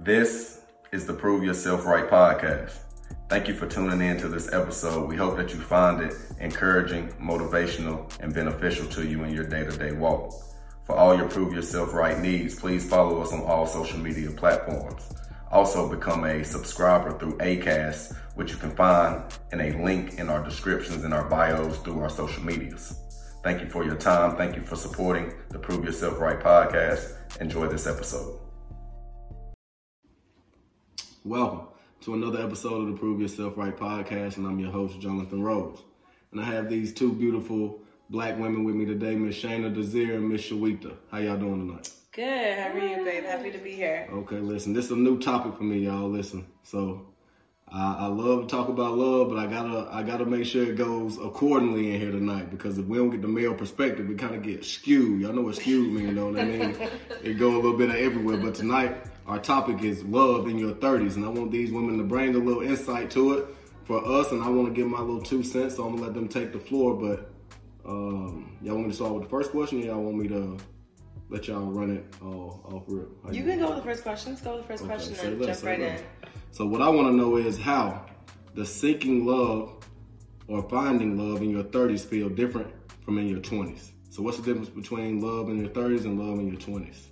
This is the Prove Yourself Right podcast. Thank you for tuning in to this episode. We hope that you find it encouraging, motivational, and beneficial to you in your day to day walk. For all your Prove Yourself Right needs, please follow us on all social media platforms. Also, become a subscriber through ACAST, which you can find in a link in our descriptions and our bios through our social medias. Thank you for your time. Thank you for supporting the Prove Yourself Right podcast. Enjoy this episode. Welcome to another episode of the Prove Yourself Right podcast, and I'm your host, Jonathan Rose. And I have these two beautiful black women with me today, Miss Shayna Desir and Miss Shewit. How y'all doing tonight? Good. How are you, babe? Happy to be here. Okay, listen, this is a new topic for me, y'all. Listen, so I, I love to talk about love, but I gotta I gotta make sure it goes accordingly in here tonight because if we don't get the male perspective, we kind of get skewed. Y'all know what skewed mean, you know what I mean? it go a little bit of everywhere. But tonight, our topic is love in your 30s, and I want these women to bring a little insight to it for us, and I want to give my little two cents, so I'm gonna let them take the floor. But um, y'all want me to start with the first question, or y'all want me to let y'all run it all off real? How You can go with the first question. Let's go with the first Okay, question and less, jump right less. in. So what I want to know is how the seeking love or finding love in your 30s feel different from in your 20s? So what's the difference between love in your 30s and love in your 20s?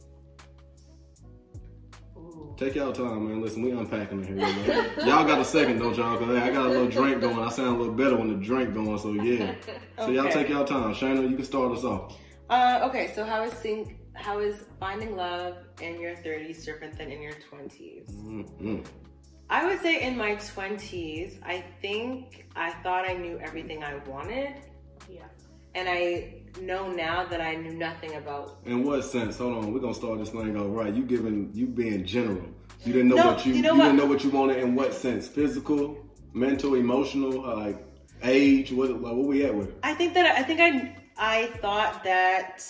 Take y'all time, man. Listen, we unpacking it here. Man. y'all got a second, don't y'all? Cause I got a little drink going. I sound a little better when the drink going. So yeah. So y'all take y'all time. Shayna, you can start us off. Uh, okay, so how is think, how is finding love in your 30s different than in your 20s? Mm-mm. I would say in my 20s, I think I thought I knew everything I wanted, Yeah. and I know now that I knew nothing about. In what sense? Hold on, we're gonna start this thing off right. You giving you being general. You didn't know No, what you, you you, what? didn't know what you wanted in what sense? Physical, mental, emotional, uh, like age. What like what we at with it? I think that I think I I thought that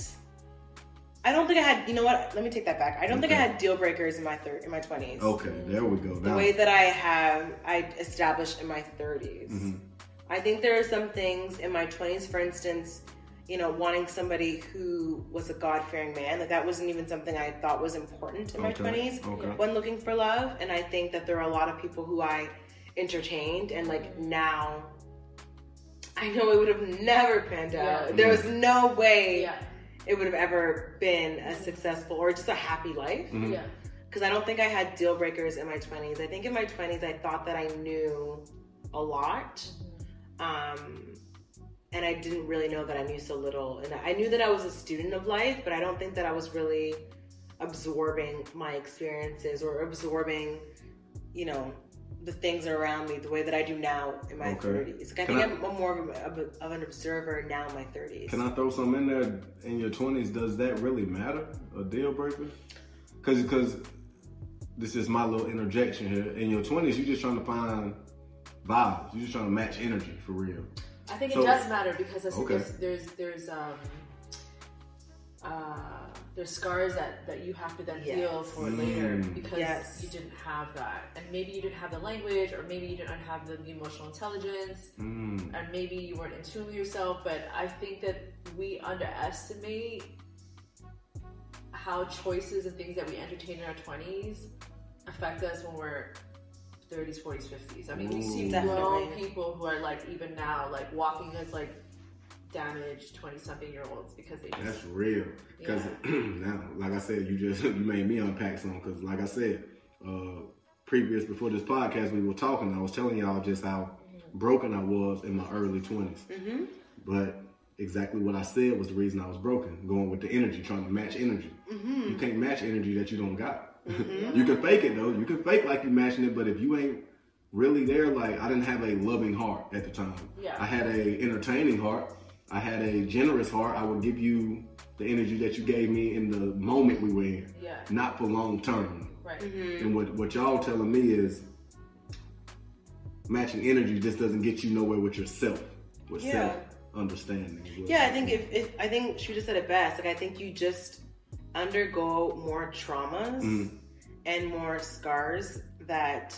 I don't think I had. You know what? Let me take that back. I don't think I had deal breakers in my thir- in my 20s. Okay, there we go. the way that I have I established in my 30s. Mhm. I think there are some things in my 20s, for instance, you know, wanting somebody who was a God fearing man. Like that wasn't even something I thought was important in my Okay, 20s okay. when looking for love. And I think that there are a lot of people who I entertained, and like now. I know it would have never panned out. Yeah. There was no way Yeah. it would have ever been a successful or just a happy life Mhm. Yeah. because I don't think I had deal breakers in my 20s. I think in my 20s I thought that I knew a lot. Um, and I didn't really know that I knew so little. And I knew that I was a student of life, but I don't think that I was really absorbing my experiences or absorbing, you know, the things around me the way that I do now in my Okay. 30s. Like, I Can think I, am more of, a, of, an observer now in my 30s. Can I throw some in there in your twenties? Does that really matter? A deal breaker? Because because this is my little interjection here. In your twenties, you're just trying to find vibes. You're just trying to match energy for real. I think So- it does matter because there's Okay. there's, there's there's um uh there's scars that that you have to then Yes. heal for Mm. later because Yes. you didn't have that and maybe you didn't have the language or maybe you didn't have the emotional intelligence Mm. and maybe you weren't in tune with yourself but I think that we underestimate how choices and things that we entertain in our 20s affect us when we're 30s 40s 50s I mean we see Ooh. grown Definitely. people who are like even now like walking as like damaged 20 something year olds because they just That's real. Because now, like I said, you just you made me unpack some. Because like I said, uh, previous before this podcast, we were talking. I was telling y'all just how broken I was in my early 20s hmm But exactly what I said was the reason I was broken. Going with the energy, trying to match energy. hmm You can't match energy that you don't got. Mm-hmm. you can fake it though. You can fake like you matching it, but if you ain't really there, like I didn't have a loving heart at the time. Yeah. I had a entertaining heart. I had a generous heart. I would give you the energy that you gave me in the moment we were in, yeah not for long term. right mm-hmm. And what what y'all telling me is matching energy just doesn't get you nowhere with yourself, with Yeah. self understanding. Yeah, I think if, if I think she just said it best. Like I think you just undergo more traumas Mm. and more scars that,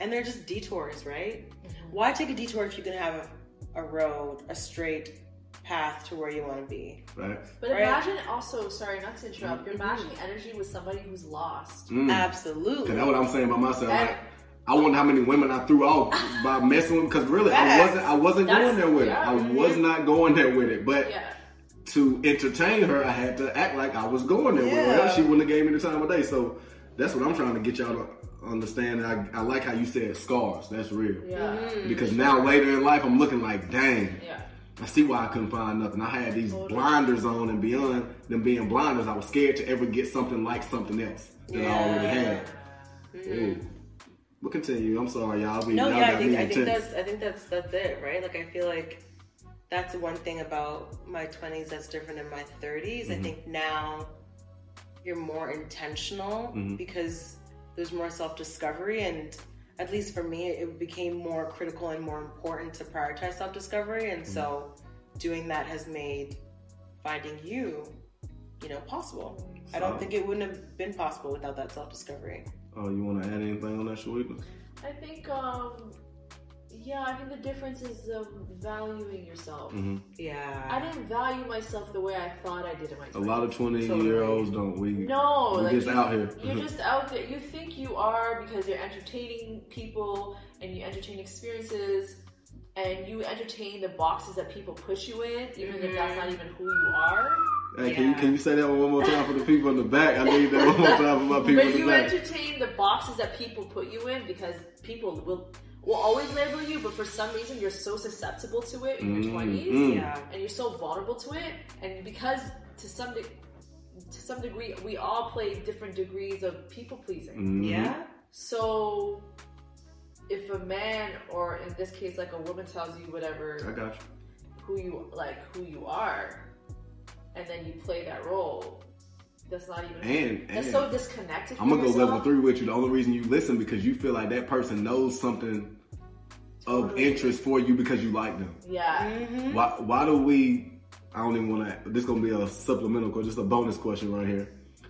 and they're just detours, right? Mm-hmm. Why take a detour if you can have a, a road, a straight path to where you want to be. Facts. But Right. imagine also, sorry, not to interrupt, you're matching energy with somebody who's lost. Mm. Absolutely. Cause that's what I'm saying about myself. And- Like, I wonder how many women I threw off by messing with. Because really, I wasn't. I wasn't That's- going there with yeah, it. I was not going there with it. But Yeah. To entertain her, I had to act like I was going there with. Yeah. Else she wouldn't have gave me the time of day. So that's what I'm trying to get y'all to understand. I, I like how you said scars. That's real. Yeah. Mm-hmm. Because now later in life, I'm looking like, dang. Yeah. I see why I couldn't find nothing. I had these Totally. blinders on, and beyond them being blinders, I was scared to ever get something like something else that I already had. Ooh. We'll continue. I'm sorry, y'all. We, No, y'all yeah, I think I think that's I think that's that's it, right? Like I feel like that's one thing about my 20s that's different in my 30s. Mm-hmm. I think now you're more intentional Mm-hmm. because there's more self-discovery and at least for me it became more critical and more important to prioritize self-discovery and Mm-hmm. so doing that has made finding you you know possible. I don't think it wouldn't have been possible without that self-discovery. Oh, you want to add anything on that, Shewit? I think, um, yeah, I think the difference is um, valuing yourself. Mm-hmm. Yeah. I didn't value myself the way I thought I did in my A lot of 20 Totally. year olds don't. We No, we like just you, out here. You're just out there. You think you are because you're entertaining people and you entertain experiences and you entertain the boxes that people push you in, even if that's not even who you are. Hey, can you can you say that one more time for the people in the back? I need that one more time for my people But in the back. But you back. entertain the boxes that people put you in because people will will always label you, but for some reason you're so susceptible to it in your Mm, twenties, mm. Yeah. and you're so vulnerable to it, and because to some de- to some degree we all play different degrees of people pleasing. Mhm. Yeah. So if a man or in this case like a woman tells you whatever, I whatever got you. who you like who you are, and then you play that role, that's not even And, that's and so disconnected. I'm gonna go yourself. level three with you. The only reason you listen because you feel like that person knows something of interest for you because you like them. Yeah. Mm-hmm. Why why do we I don't even want to this gonna be a supplemental question, just a bonus question right here.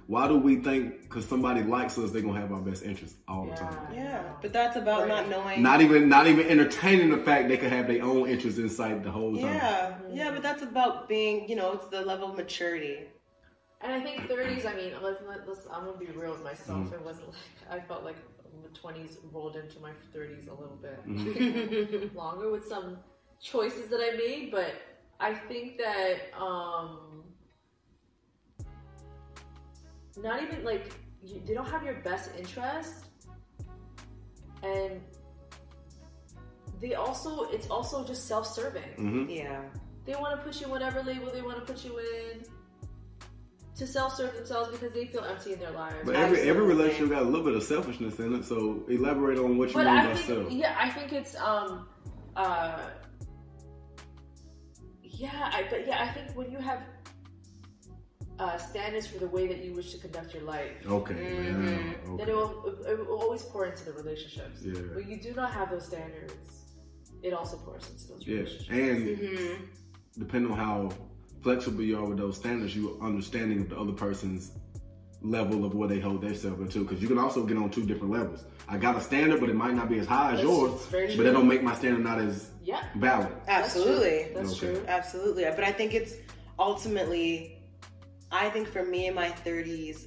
Why do we think because somebody likes us they're gonna have our best interest all the time? Yeah, but that's about not knowing. Not even not even entertaining the fact they could have their own interest in sight the whole time. yeah, yeah, but that's about being, you know, it's the level of maturity. And I think 30s, I mean, let's, let's, I'm gonna be real with myself. Mm. It wasn't like, I felt like the 20s rolled into my 30s a little bit Mm-hmm. longer with some choices that I made, but I think that, um, not even like, you, they don't have your best interest. And they also, it's also just self serving. hmm Yeah, They want to put you in whatever label they want to put you in to self-serve themselves because they feel empty in their lives. But every every relationship got a little bit of selfishness in it. So elaborate on what you but mean I by think, self. yeah, I think it's um, uh, yeah, I but yeah, I think when you have uh, standards for the way that you wish to conduct your life, Okay. Mhm. Yeah, then it will, it will always pour into the relationships. Yeah. When you do not have those standards, it also pours into those Yeah, relationships. and mm-hmm. depending on how flexible you are with those standards, you understanding of the other person's level of where they hold themselves into. Because you can also get on two different levels. I got a standard, but it might not be as high as That's yours. But true. that don't make my standard not as yeah, valid. that's true. absolutely, That's Okay. true. absolutely. But I think it's ultimately, I think for me in my 30s,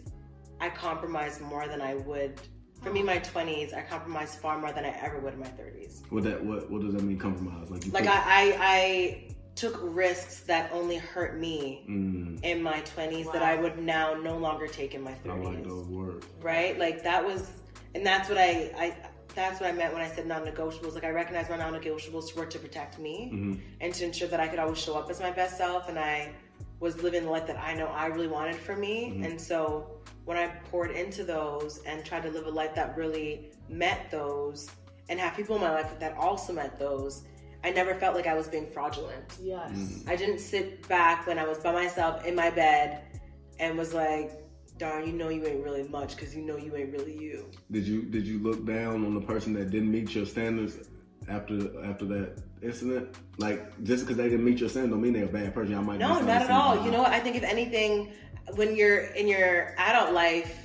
I compromised more than I would. For me, my 20s, I compromised far more than I ever would in my 30s. What that what what does that mean? Compromise? Like you Like put- I, I, I took risks that only hurt me Mm, in my 20s that I would now no longer take in my 30s. I like those words. right? Like that was, and that's what I, I, that's what I meant when I said non-negotiables. Like I recognized my non-negotiables were to protect me hmm and to ensure that I could always show up as my best self, and I was living the life that I know I really wanted for me. Mhm. And so when I poured into those and tried to live a life that really met those, and have people in my life that also met those, I never felt like I was being fraudulent. Yes. Mm. I didn't sit back when I was by myself in my bed and was like, darn, you know you ain't really much because you know you ain't really you. Did you did you look down on the person that didn't meet your standards after after that incident? Like just because they didn't meet your standards don't mean they're a bad person. I might No, not at all. You know what? I think if anything, when you're in your adult life,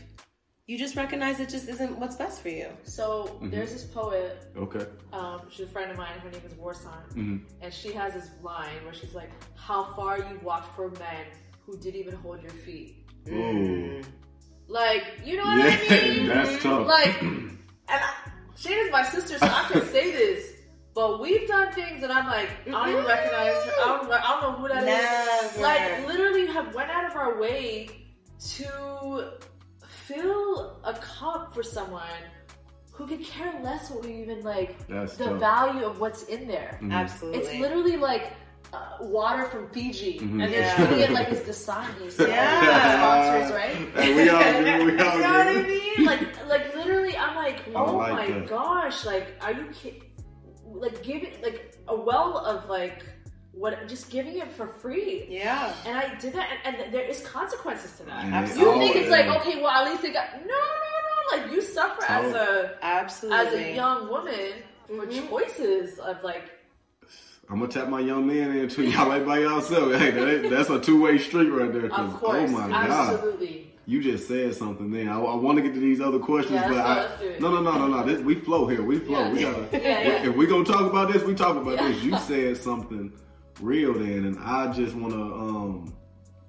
you just recognize it just isn't what's best for you. So there's this poet, Okay. um, she's a friend of mine, her name is Warsan, Mhm. and she has this line where she's like, How far you've walked for men who didn't even hold your feet. Ooh. Like, you know what Yeah, I mean? that's tough. Like, and I, Shayna's my sister, so I can say this. But we've done things that I'm like, I don't even recognize her. I don't, I don't know who that is. Never. Like, literally have went out of our way to fill a cup for someone who could care less what we even like That's the tough. value of what's in there. Mhm. Absolutely. It's literally like uh, water from Fiji, Mhm. and they're Yeah. treating it like it's Dasani. So Yeah. sponsors, right? Hey, we all good. We all you know what I mean? Like, like literally, I'm like, oh like my that. gosh, like, are you kidding? Like, giving like a well of like what? Just giving it for free. yeah. And I did that, and, and there is consequences to that. And they You think it's like, okay, well, at least they got no, no, no. Like, you suffer as a Absolutely. as a young woman for Mhm. choices of like I'm gonna tap my young man into y'all ain't by yourself. Hey, that, that's a two way street right there. 'cause, Of course, oh my god, absolutely. you just said something. Then I, I want to get to these other questions, Yeah, but I, let's do it. no, no, no, no, no. This, we flow here. We flow. Yeah. We gotta. Yeah, yeah. If we gonna talk about this, we talk about Yeah. this. You said something real then, and I just wanna um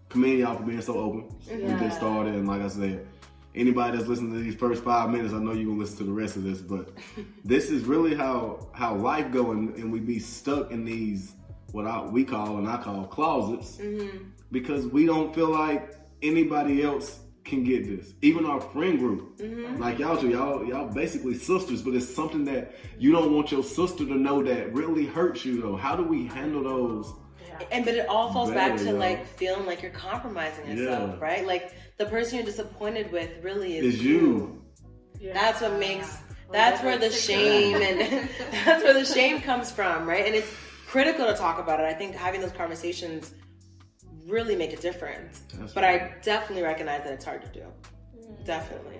commend y'all for being so open. We just started, and like I said. Anybody that's listening to these first five minutes, I know you're gonna listen to the rest of this, but this is really how how life going, and we be stuck in these what I, we call and I call closets Mm-hmm. because we don't feel like anybody else can get this. Even our friend group, Mm-hmm. like y'all two, y'all y'all basically sisters, but it's something that you don't want your sister to know that really hurts you. Though, how do we handle those? Yeah. And but it all falls back Better, to yo. like feeling like you're compromising yourself, Yeah. right? Like the person you're disappointed with really is Is you? Yeah. That's what makes Well, that's where the shame and that's where the shame comes from, right? And it's critical to talk about it. I think having those conversations really make a difference. That's But right. I definitely recognize that it's hard to do. Mm. Definitely.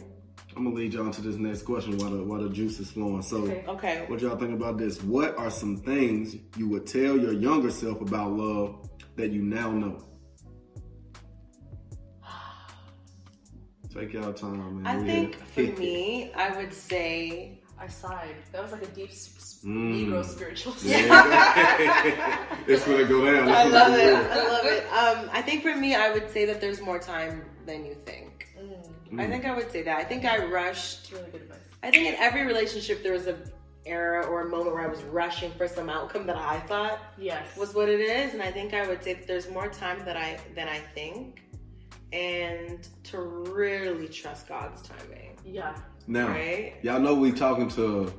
I'm gonna lead y'all to this next question while the while the juice is flowing. So. Okay. Okay. What y'all think about this? What are some things you would tell your younger self about love that you now know? Take y'all time, man. I We think here. for me, I would say I sighed. That was like a deep s- s- Mm. Negro spiritual. Yeah. it's gonna go down. I love it. down. I love it. Um, I think for me, I would say that there's more time than you think. Mm, I think I would say that. I think I rushed. it's really good advice. I think in every relationship there was a era or a moment where I was rushing for some outcome that I thought Yes. was what it is, and I think I would say that there's more time that I than I think, and to really trust God's timing, yeah. Now, right? y'all know we talking to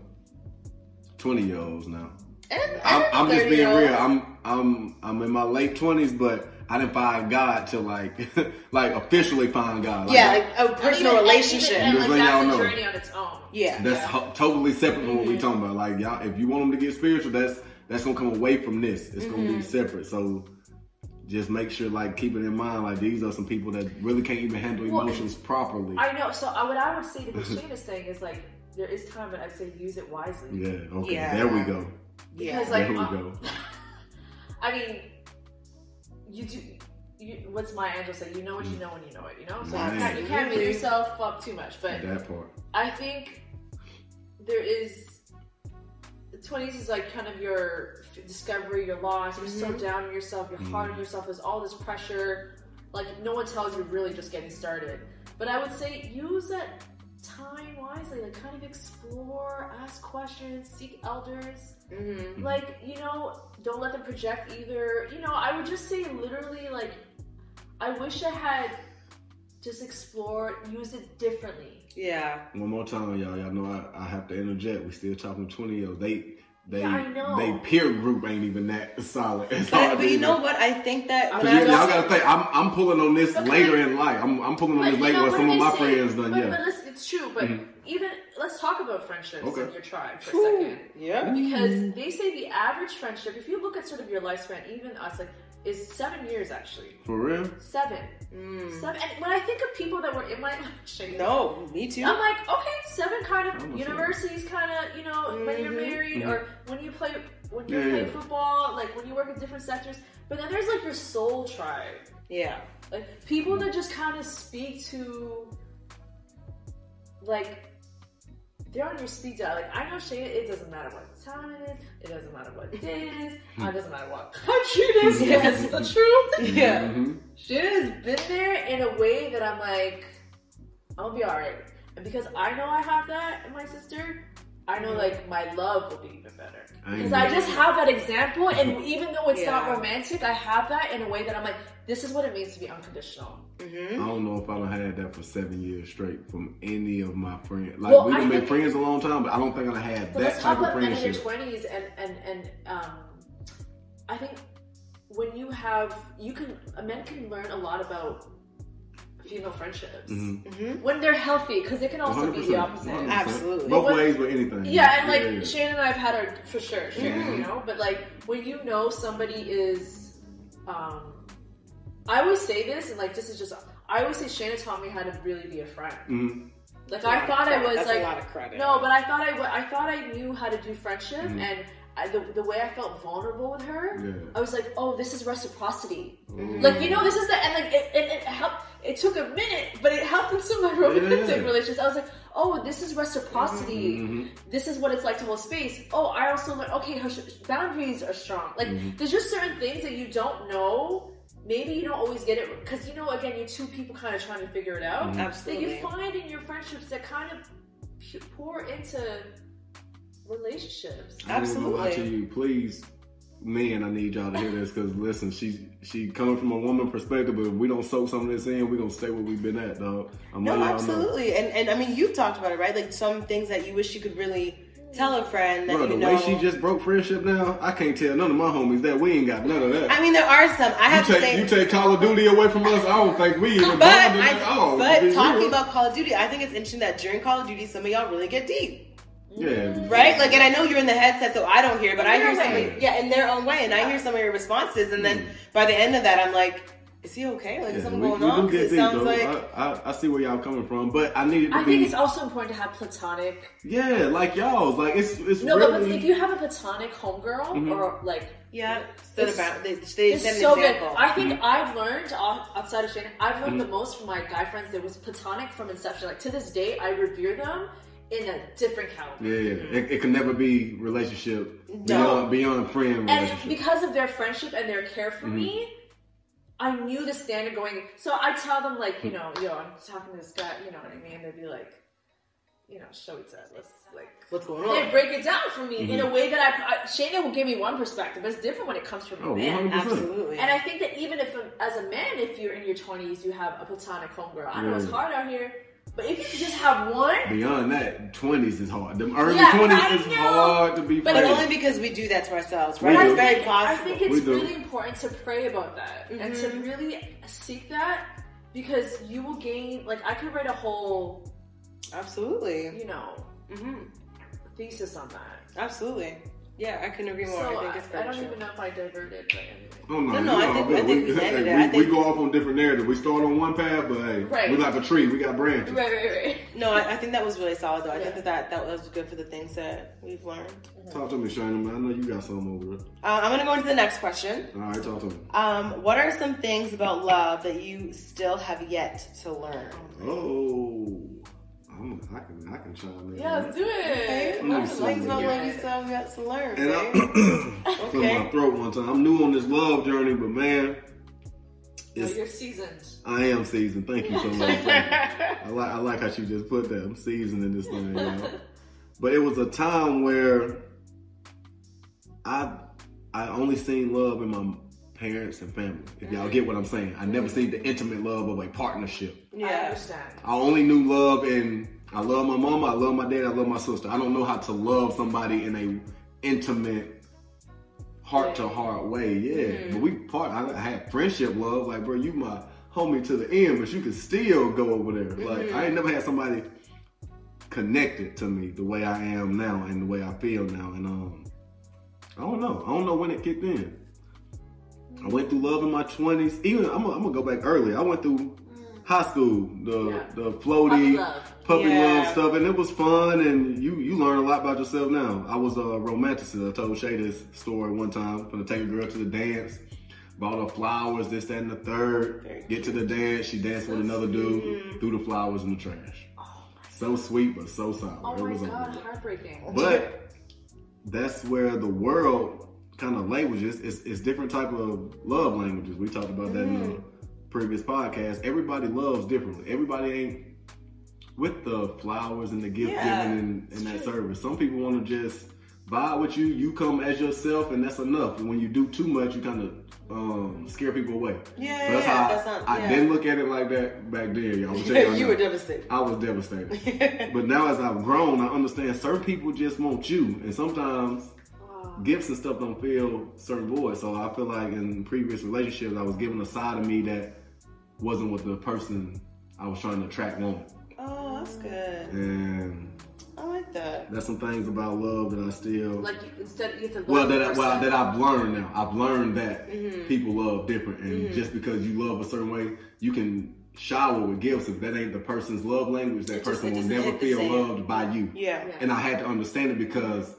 twenty year olds now. And, I'm, I'm just being real. I'm I'm I'm in my late twenties, but I didn't find God till like like officially find God. Like, yeah, like a personal And even- relationship. even- and, Just like, letting y'all that's know. journey on its own. yeah, That's yeah. ho- totally separate from what Mm-hmm. we talking about. Like y'all, if you want them to get spiritual, that's that's gonna come away from this. It's gonna Mm-hmm. be separate. So just make sure, like, keep it in mind. Like these are some people that really can't even handle Well, emotions properly. I know. So I, what I would say to what Shane is saying is like there is time, but I'd say use it wisely. yeah. Okay. Yeah. There we go. yeah. Because like there we uh, go. I mean, you do. You, what's my angel say? You know what you know when you know it. You know, so you can't, you can't beat yourself up too much. But That part. I think there is the twenties is like kind of your discovery, your loss. You're so down on yourself. You're hard on yourself. There's all this pressure. Like no one tells you really just getting started. But I would say use that time wisely. Like kind of explore, ask questions, seek elders. Mhm. Like you know, don't let them project either. You know, I would just say literally like, I wish I had just explored, use it differently. yeah. One more time, y'all. Y'all know I, I have to interject. We still talking twenty year olds. They they Yeah, I know. they peer group ain't even that solid. But, but you even- know what? I think that when I you, was y'all gotta think. I'm I'm pulling on this But later in life. I'm I'm pulling on But this later know what what some of my say- friends done. But, yeah. but listen, it's true. But Mhm. even let's talk about friendships Okay. in your tribe for a second. yeah. Because they say the average friendship, if you look at sort of your lifespan, even us, like, is seven years actually. For real? Seven. Mm. Seven. And when I think of people that were in my Shake it. No, me too. I'm like, okay, seven kind of a universities, kind of, you know, when you're Mhm. married Mhm. or when you play, when you're Yeah, playing yeah. football, like when you work in different sectors. But then there's like your soul tribe, Yeah. like people that just kind of speak to like they're on your speed dial. Like I know Shayna, it doesn't matter what time it is, it doesn't matter what day it is, uh, it doesn't matter what country it is, because it's the truth. Yeah. Mhm. Shayna's been there in a way that I'm like, I'll be alright. And because I know I have that in my sister, I know like my love will be even better. Because I know. just have that example, and even though it's not romantic, I have that in a way that I'm like, this is what it means to be unconditional. I Mm-hmm. don't know if I don't had that for seven years straight from any of my friends. Like Well, we've I been think- friends a long time, but I don't think I done had But that let's type talk of about men in your friendship. twenties, and and and um, I think when you have, you can a man can learn a lot about female friendships Mhm. Mm-hmm. when they're healthy, because it can also be the opposite. 100%. Absolutely. Both But- ways with anything. Yeah, and like Yeah. Shane and I have had our for sure, sure, Mhm. you know. But like when you know somebody is, um, I always say this, and like this is just, I always say Shayna taught me how to really be a friend. Mhm. Like I thought I was That's like a lot of credit. no, but I thought I wa- I thought I knew how to do friendship, Mhm. and I, the the way I felt vulnerable with her, Yeah. I was like, oh, this is reciprocity. Mhm. Like you know, this is the and like it, it, it helped. It took a minute, but it helped into my romantic Yeah. relationships. I was like, oh, this is reciprocity. Mhm. This is what it's like to hold space. Oh, I also learned. Okay, her sh- boundaries are strong. Like Mhm. there's just certain things that you don't know. Maybe you don't always get it because you know, again, you're two people kind of trying to figure it out. Mhm. That Absolutely. you find in your friendships that kind of pour into relationships. I gonna lie to you, please, man. I need y'all to hear this because listen, she she coming from a woman perspective, but if we don't soak some of this in, we gonna stay where we've been at, dog. I'm No, know. absolutely. And and I mean, you've talked about it, right? Like some things that you wish you could really tell a friend that Bro, you the know. way she just broke friendship now, I can't tell none of my homies that we ain't got none of that. I mean, there are some. I have you to take say. you take Call of Duty away from us, I don't think we even but bonded I, at all. but talking real. about Call of Duty, I think it's interesting that during Call of Duty, some of y'all really get deep, yeah, right? Like, and I know you're in the headset, so I don't hear, but I hear their some, way. of, yeah, in their own way, and I hear some of your responses, and then by the end of that, I'm like, is he okay? Like, is something we, going we on? do get 'Cause it deep sounds though. like I, I, I see where y'all coming from, but I needed to I be think it's also important to have platonic. yeah, like y'all's. Like it's it's No, but if you have a platonic homegirl Mhm. or like yeah, set It's- about they, they It's set an so good. I think I've learned outside of Shayna. I've learned Mhm. the most from my guy friends. That was platonic from inception. Like to this day, I revere them in a different caliber. yeah, yeah. It, it can never be relationship No. beyond beyond friend And because of their friendship and their care for Mhm. me, I knew the standard going. So I tell them like, you know, yo, I'm talking to this guy. You know what I mean? They'd be like, you know, show it to us. Let's like. What's going on? They break it down for me in a way that I, I Shayna will give me one perspective, but it's different when it comes from a oh, man. 100%. Absolutely. And I think that even if, as a man, if you're in your 20s, you have a platonic homegirl. I know it's hard out here, but if you can just have one, Beyond that, twenties is hard. The early Yeah, twenties I is know. hard to be but friends. only because we do that to ourselves, We right? do. It's very think- possible. I think it's We do. really important to pray about that and to Mhm. really seek that because you will gain. Like I could write a whole, Absolutely. you know, hmm thesis on that. Absolutely. Yeah, I couldn't agree more. So I I, think it's I very don't true. even know if I diverted, but anyway. Oh, no, No, no, we I all think- good. I think we, we landed hey, it. we, I think- we go off on different narratives. We start on one path, but hey, Right. we like a tree. We got branches. Right, right, right. No, I, I think that was really solid though. I Yeah. think that, that that was good for the things that we've learned. Talk to me, Shayna, man. I know you got something over there. Uh, I'm gonna go into the next question. All right, talk to me. Um, what are some things about love that you still have yet to learn? Oh, I'm, I can I can chime in. Yeah, let's do it. Let me What see. things about Yeah. love you still have to learn? And? I cleared Okay. my throat one time. I'm new on this love journey, but man, No, it's, you're seasoned. I am seasoned. Thank you so much. I like I like how she just put that. I'm seasoned in this thing, y'all. But it was a time where I I only seen love in my parents and family. If y'all get what I'm saying, I never seen the intimate love of a partnership. Yeah, I understand. I only knew love in I love my mama, I love my dad, I love my sister. I don't know how to love somebody in a intimate heart to heart way. Yeah. But we part I, I had friendship love, like bro, you my homie to the end, but you can still go over there. Like I ain't never had somebody connected to me the way I am now and the way I feel now. And um I don't know. I don't know when it kicked in. I went through love in my twenties. Even I'm gonna, I'm gonna go back early. I went through mm. high school, the Yeah. the Puppy floaty love. puppy Yeah. love stuff, and it was fun. And you you learn a lot about yourself now. I was a romanticist. I told Shay this story one time. Gonna take a girl to the dance, bought her flowers, this, that, and the third. Get to the dance, she danced with another dude, threw the flowers in the trash. Oh so sweet but so sour. Oh it my was god, heartbreaking. But that's where the world kind of languages it's, it's different type of love languages. We talked about that in the previous podcast. Everybody loves differently. Everybody ain't with the flowers and the gift Yeah, giving and, and that true. service. Some people want to just vibe with you. You come as yourself, and that's enough. And when you do too much, you kind of um, scare people away. Yeah, So that's yeah, how that's I, not- I yeah. didn't look at it like that back then. Y'all. Y'all now. were devastated. I was devastated. but now as I've grown, I understand certain people just want you, and sometimes. Gifts and stuff don't fill certain voids. So I feel like in previous relationships, I was given a side of me that wasn't what the person I was trying to attract wanted. oh, that's good. And I like that. that's some things about love that I still Like you, instead, you have to well that I, well that I've learned now. I've learned that Mm-hmm. people love different, and just because you love a certain way, you can shower with gifts. If that ain't the person's love language, that just- person will never feel loved by you. Yeah. Yeah. And I had to understand it because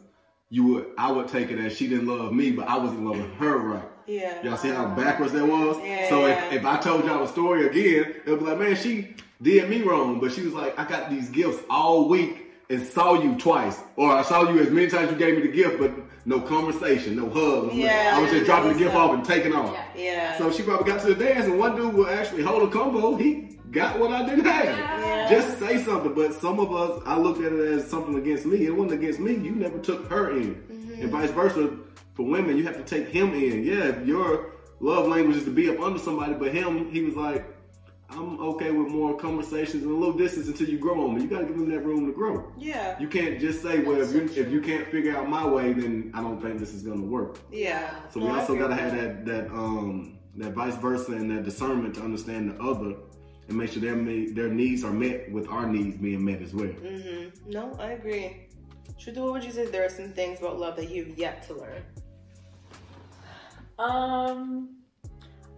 you would I would take it as she didn't love me, but I wasn't loving her right. Yeah. Y'all see how backwards that was? Yeah, so yeah. if, if I told y'all a story again, it would be like, man, she did me wrong, but she was like, I got these gifts all week and saw you twice, or I saw you as many times you gave me the gift, but no conversation, no hug. Yeah, I was just dropping the gift stuff. off and taking off. Yeah. Yeah. So she probably got to the dance, and one dude will actually hold a combo. He got what I didn't have. Yeah. Just say something. But some of us, I looked at it as something against me. It wasn't against me. You never took her in, Mm-hmm. and vice versa. For women, you have to take him in. Yeah, your love language is to be up under somebody, but him, he was like, I'm okay with more conversations and a little distance until you grow on me. You got to give them that room to grow. yeah. You can't just say, well, if you if you can't figure out my way, then I don't think this is gonna work. Yeah. So No, we also gotta have that that um that vice versa and that discernment to understand the other and make sure their their needs are met with our needs being met as well. Mm-hmm. No, I agree. Shruti, what would you say there are some things about love that you've yet to learn? Um,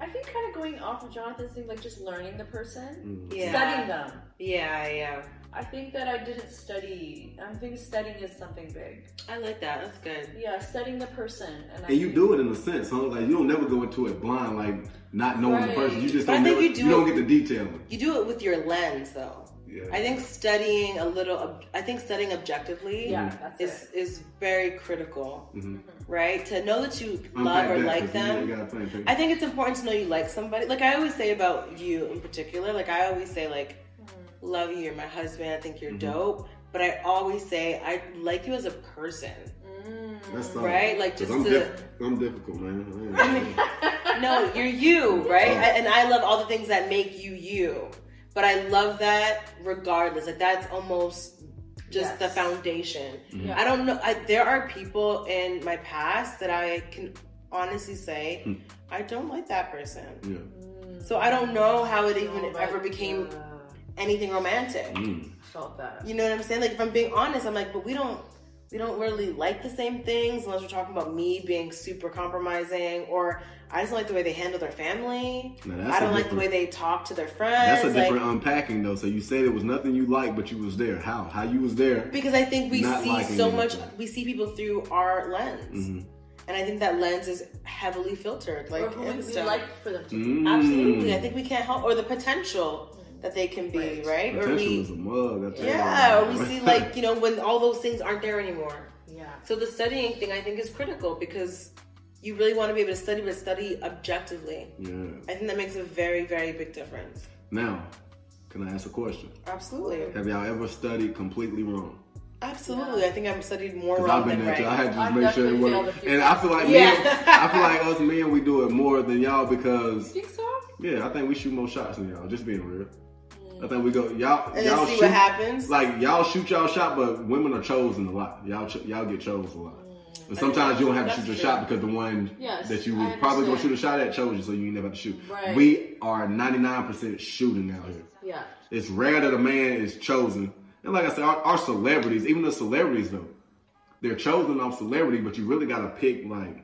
I think kind of going off of Jonathan's thing, like just learning the person, Mm. Yeah. studying them. Yeah, yeah. I think that I didn't study. I think studying is something big. I like that. That's good. Yeah, studying the person, and, I And you think- do it in a sense, huh? Like you don't never go into it blind, like not knowing the person. You just I don't. think Never, you do you don't it- get the detailing. You do it with your lens, though. Yeah. I think studying a little. I think studying objectively Yeah, that's is it. is very critical, Mhm. right? To know that you love or that, like 'cause you them. really gotta think, think. I think it's important to know you like somebody. Like I always say about you in particular. Like I always say, like, love you. You're my husband. I think you're Mhm. dope. But I always say I like you as a person. Mm. That's something. Right? Like just I'm, to- diff- I'm difficult, man. I ain't- No, you're you, right? Oh. And I love all the things that make you you. But I love that regardless. Like that's almost just Yes. the foundation. Yeah. I don't know. I, there are people in my past that I can honestly say Hmm. I don't like that person. yeah. So I don't know how it even Oh ever became God. Anything romantic. Mm. Felt that. You know what I'm saying? Like if I'm being honest, I'm like, but we don't we don't really like the same things unless we're talking about me being super compromising or I just don't like the way they handle their family. Now, that's don't like the way they talk to their friends. That's a like- different unpacking though. So you said it was nothing you liked, but you was there. How? How you was there? because I think we see so anything. much we see people through our lens. Mhm. And I think that lens is heavily filtered. Like or who would we like for them to. Mm. Absolutely. I think we can't help or the potential that they can be, right? Right. Or we is a mug. I tell Yeah, you. or we see like, you know, when all those things aren't there anymore. Yeah. So the studying thing I think is critical because you really want to be able to study, but study objectively. yeah. I think that makes a very, very big difference. Now, can I ask a question? Absolutely. Have y'all ever studied completely wrong? Absolutely. Yeah. I think I've studied more Because I've wrong been than there too. I had to just I've make sure it definitely worked. failed a few And I feel like Yeah. men, I feel like us men, we do it more than y'all because Think so? yeah, I think we shoot more shots than y'all. Just being real. I think we go y'all And y'all see shoot what happens. like y'all shoot y'all shot, but women are chosen a lot. Y'all ch- y'all get chose a lot. And sometimes you don't have to shoot your shot because the one Yes, that you was probably gonna shoot a shot at chose you, so you ain't never have to shoot. Right. We are ninety nine percent shooting out here. Yeah. It's rare that a man is chosen. And like I said, our, our celebrities, even the celebrities though, they're chosen off celebrity, but you really gotta pick like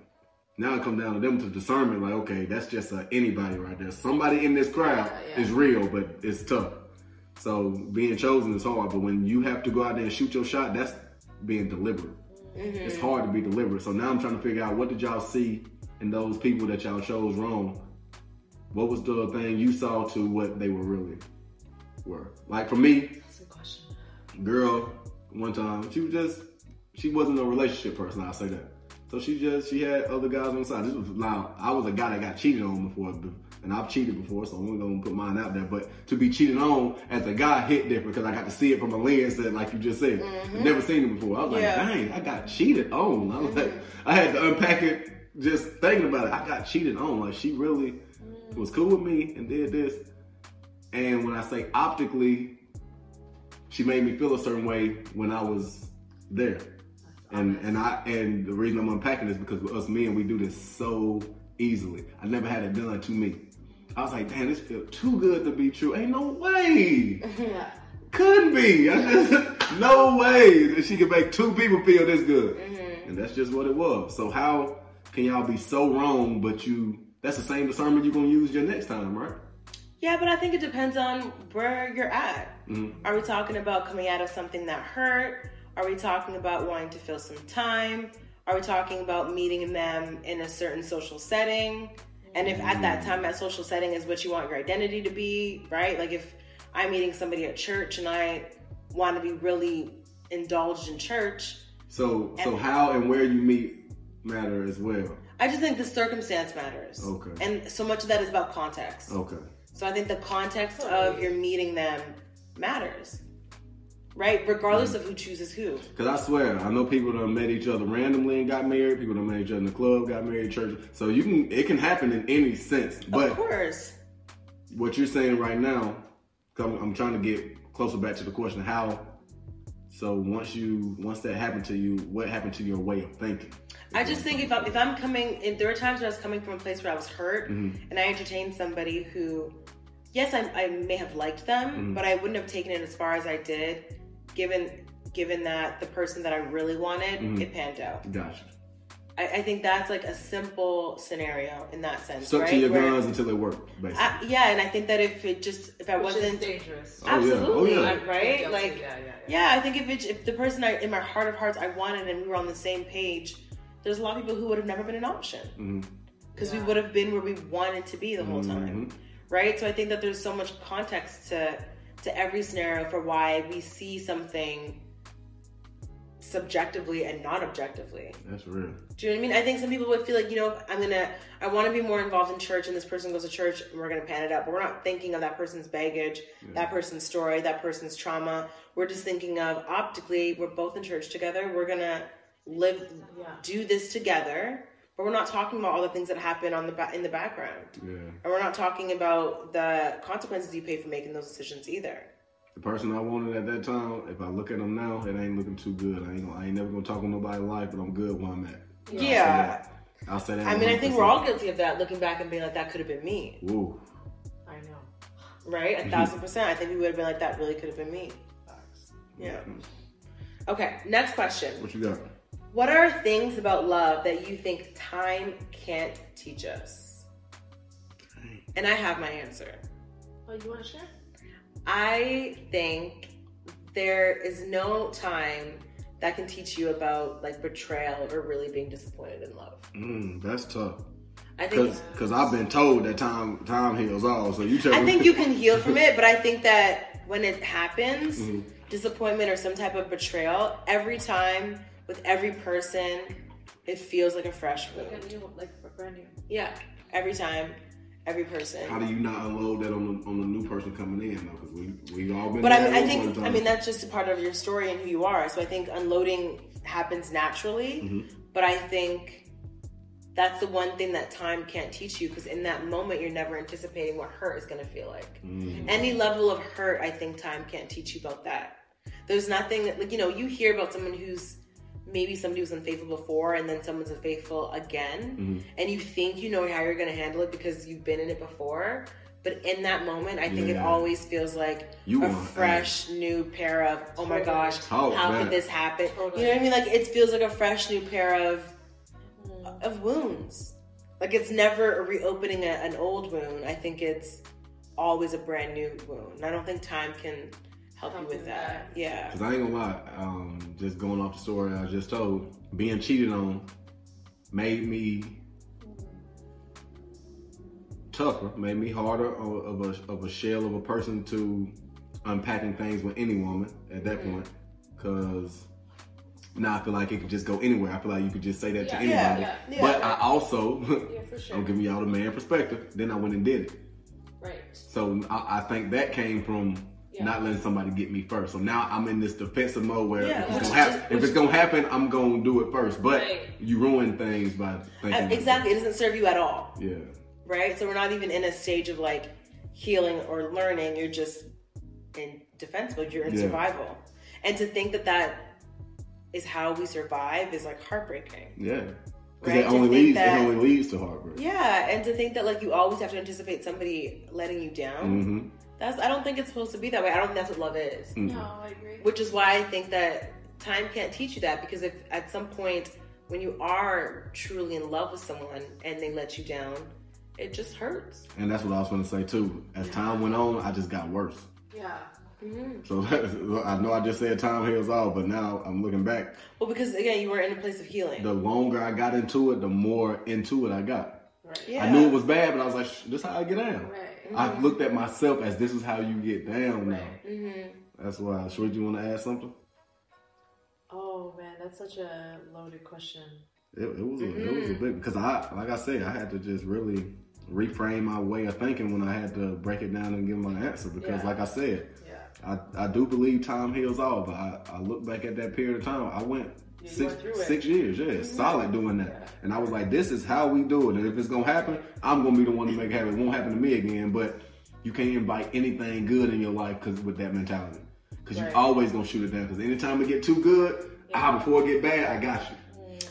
now it comes down to them to discernment, like, okay, that's just uh, anybody right there. Somebody in this crowd Yeah, yeah. is real, but it's tough. So being chosen is hard, but when you have to go out there and shoot your shot, that's being deliberate. Mm-hmm. It's hard to be deliberate. So now I'm trying to figure out what did y'all see in those people that y'all chose wrong? What was the thing you saw to what they were really were? Like for me, That's a question. girl one time. She was just she wasn't a relationship person. I'll say that. So she just she had other guys on the side. This was now I was a guy that got cheated on before, and I've cheated before, so I'm gonna put mine out there. But to be cheated on as a guy hit different because I got to see it from a lens that, like you just said, Mm-hmm. never seen it before. I was like, dang, I got cheated on. I was like, I had to unpack it just thinking about it. I got cheated on. Like she really was cool with me and did this. And when I say optically, she made me feel a certain way when I was there. And and I and the reason I'm unpacking this because with us men we do this so easily. I never had it done to me. I was like, damn, this feels too good to be true. Ain't no way. Yeah. Couldn't be. I just, no way that she could make two people feel this good. And that's just what it was. So how can y'all be so wrong, but you that's the same discernment you're gonna use your next time, right? Yeah, but I think it depends on where you're at. Mhm. Are we talking about coming out of something that hurt? Are we talking about wanting to fill some time? Are we talking about meeting them in a certain social setting? And if at that mm. time that social setting is what you want your identity to be, right? Like if I'm meeting somebody at church and I want to be really indulged in church, So so how and where you meet matter as well. I just think the circumstance matters. Okay. And so much of that is about context. Okay. So I think the context of your meeting them matters, right? Regardless of who chooses who. Cause I swear, I know people that met each other randomly and got married. People that met each other in the club got married, church. So you can, it can happen in any sense. But of course. what you're saying right now, I'm, I'm trying to get closer back to the question: How? So once you, once that happened to you, what happened to your way of thinking? I just think if I'm if I'm coming, and there were times when I was coming from a place where I was hurt, Mhm. and I entertained somebody who, yes, I, I may have liked them, Mhm. but I wouldn't have taken it as far as I did, given given that the person that I really wanted Mhm. it panned out. Gotcha. I, I think that's like a simple scenario in that sense, Stuck right? to your Where- guns until it worked, basically. I- yeah, and I think that if it just if I Which wasn't is dangerous. Oh, yeah. Oh, absolutely yeah. right, Yeah, like yeah, yeah, yeah. yeah, I think if it, if the person I in my heart of hearts I wanted and we were on the same page, there's a lot of people who would have never been an option because we would have been where we wanted to be the whole time, Mhm. right? So I think that there's so much context to to every scenario for why we see something subjectively and not objectively. That's real. Do you know what I mean? I think some people would feel like, you know, I'm gonna, I want to be more involved in church, and this person goes to church, and we're gonna pan it up. But we're not thinking of that person's baggage, that person's story, that person's trauma. We're just thinking of optically, we're both in church together. We're gonna live, Yeah. do this together. But we're not talking about all the things that happen on the ba- in the background, Yeah. and we're not talking about the consequences you pay for making those decisions either. The person I wanted at that time, if I look at them now, it ain't looking too good. I ain't gonna, I ain't never gonna talk with nobody life, but I'm good where I'm at. Yeah, I'll say that. I mean, I think we're all guilty of that. Looking back and being like, that could have been me. Woo. I know. right? A thousand percent. I think we would have been like, that really could have been me. Yeah. Okay, next question. What you got? What are things about love that you think time can't teach us? And I have my answer. Oh, you want to share? I think there is no time that can teach you about like betrayal or really being disappointed in love. Mm, that's tough. I think Cause, Cause I've been told that time time heals all. So you tell I me. think you can heal from it, but I think that when it happens, Mhm. disappointment or some type of betrayal, every time with every person, it feels like a fresh Like wound. a new, like a brand new. Yeah, every time, every person. How do you not unload that on the, on the new person coming in though? Because we we all been. But I mean, I think I mean that's just a part of your story and who you are. So I think unloading happens naturally. Mhm. But I think that's the one thing that time can't teach you because in that moment you're never anticipating what hurt is going to feel like. Mm. Any level of hurt, I think time can't teach you about that. There's nothing that, like you know you hear about someone who's maybe somebody was unfaithful before and then someone's unfaithful again. Mhm. and you think you know how you're going to handle it because you've been in it before. But in that moment i think it always feels like You a want- fresh new pair of oh my gosh Oh, how man. could this happen? Totally. you know what i mean? Like it feels like a fresh new pair of Mm. of wounds. Like it's never a reopening a, an old wound. I think it's always a brand new wound. I don't think time can help, Help you with with that yeah Cause I ain't gonna lie, um, just going off the story I just told, being cheated on made me tougher, made me harder of of a, of a shell of a person to unpacking things with any woman at that Mm-hmm. point, because now I feel like it could just go anywhere. I feel like you could just say that to Yeah, yeah, anybody. yeah, yeah. But I also, Yeah, for sure. I'm giving y'all the man perspective. Then I went and did it. Right. So I, I think that came from Yeah. not letting somebody get me first. So now I'm in this defensive mode where Yeah, if, it's gonna happen, is- if it's gonna happen, I'm gonna do it first. But Right. you ruin things by thinking Uh, exactly. It doesn't serve you at all, Yeah. right? So we're not even in a stage of like healing or learning. You're just in defense mode. You're in Yeah. survival, and to think that that is how we survive is like heartbreaking. Yeah. Because Right, it only leads that- it only leads to heartbreak. Yeah, and to think that like you always have to anticipate somebody letting you down. Mm-hmm. That's I don't think it's supposed to be that way. I don't think that's what love is. Mm-hmm. No, I agree. Which is why I think that time can't teach you that because if at some point when you are truly in love with someone and they let you down, it just hurts. And that's what I was gonna say too. As time went on, I just got worse. Yeah. So I know I just said time heals all, but now I'm looking back. Well, because again, you were in a place of healing. The longer I got into it, the more into it I got. Right. yeah. I knew it was bad, but I was like, "This is how I get down." Right. I looked at myself as this is how you get down now. Mm-hmm. That's why. Short, you want to add something? Oh man, that's such a loaded question. It, it was a, it was a big because I like I said I had to just really reframe my way of thinking when I had to break it down and give my answer because Yeah. like I said Yeah. I, I do believe time heals all but I, I look back at that period of time I went Yeah, you six went through it. six years yeah solid doing that and I was like this is how we do it and if it's gonna happen I'm gonna be the one to make it happen it won't happen to me again but you can't invite anything good in your life because with that mentality because Right. you always gonna shoot it down because anytime it get too good ah before it get bad I got you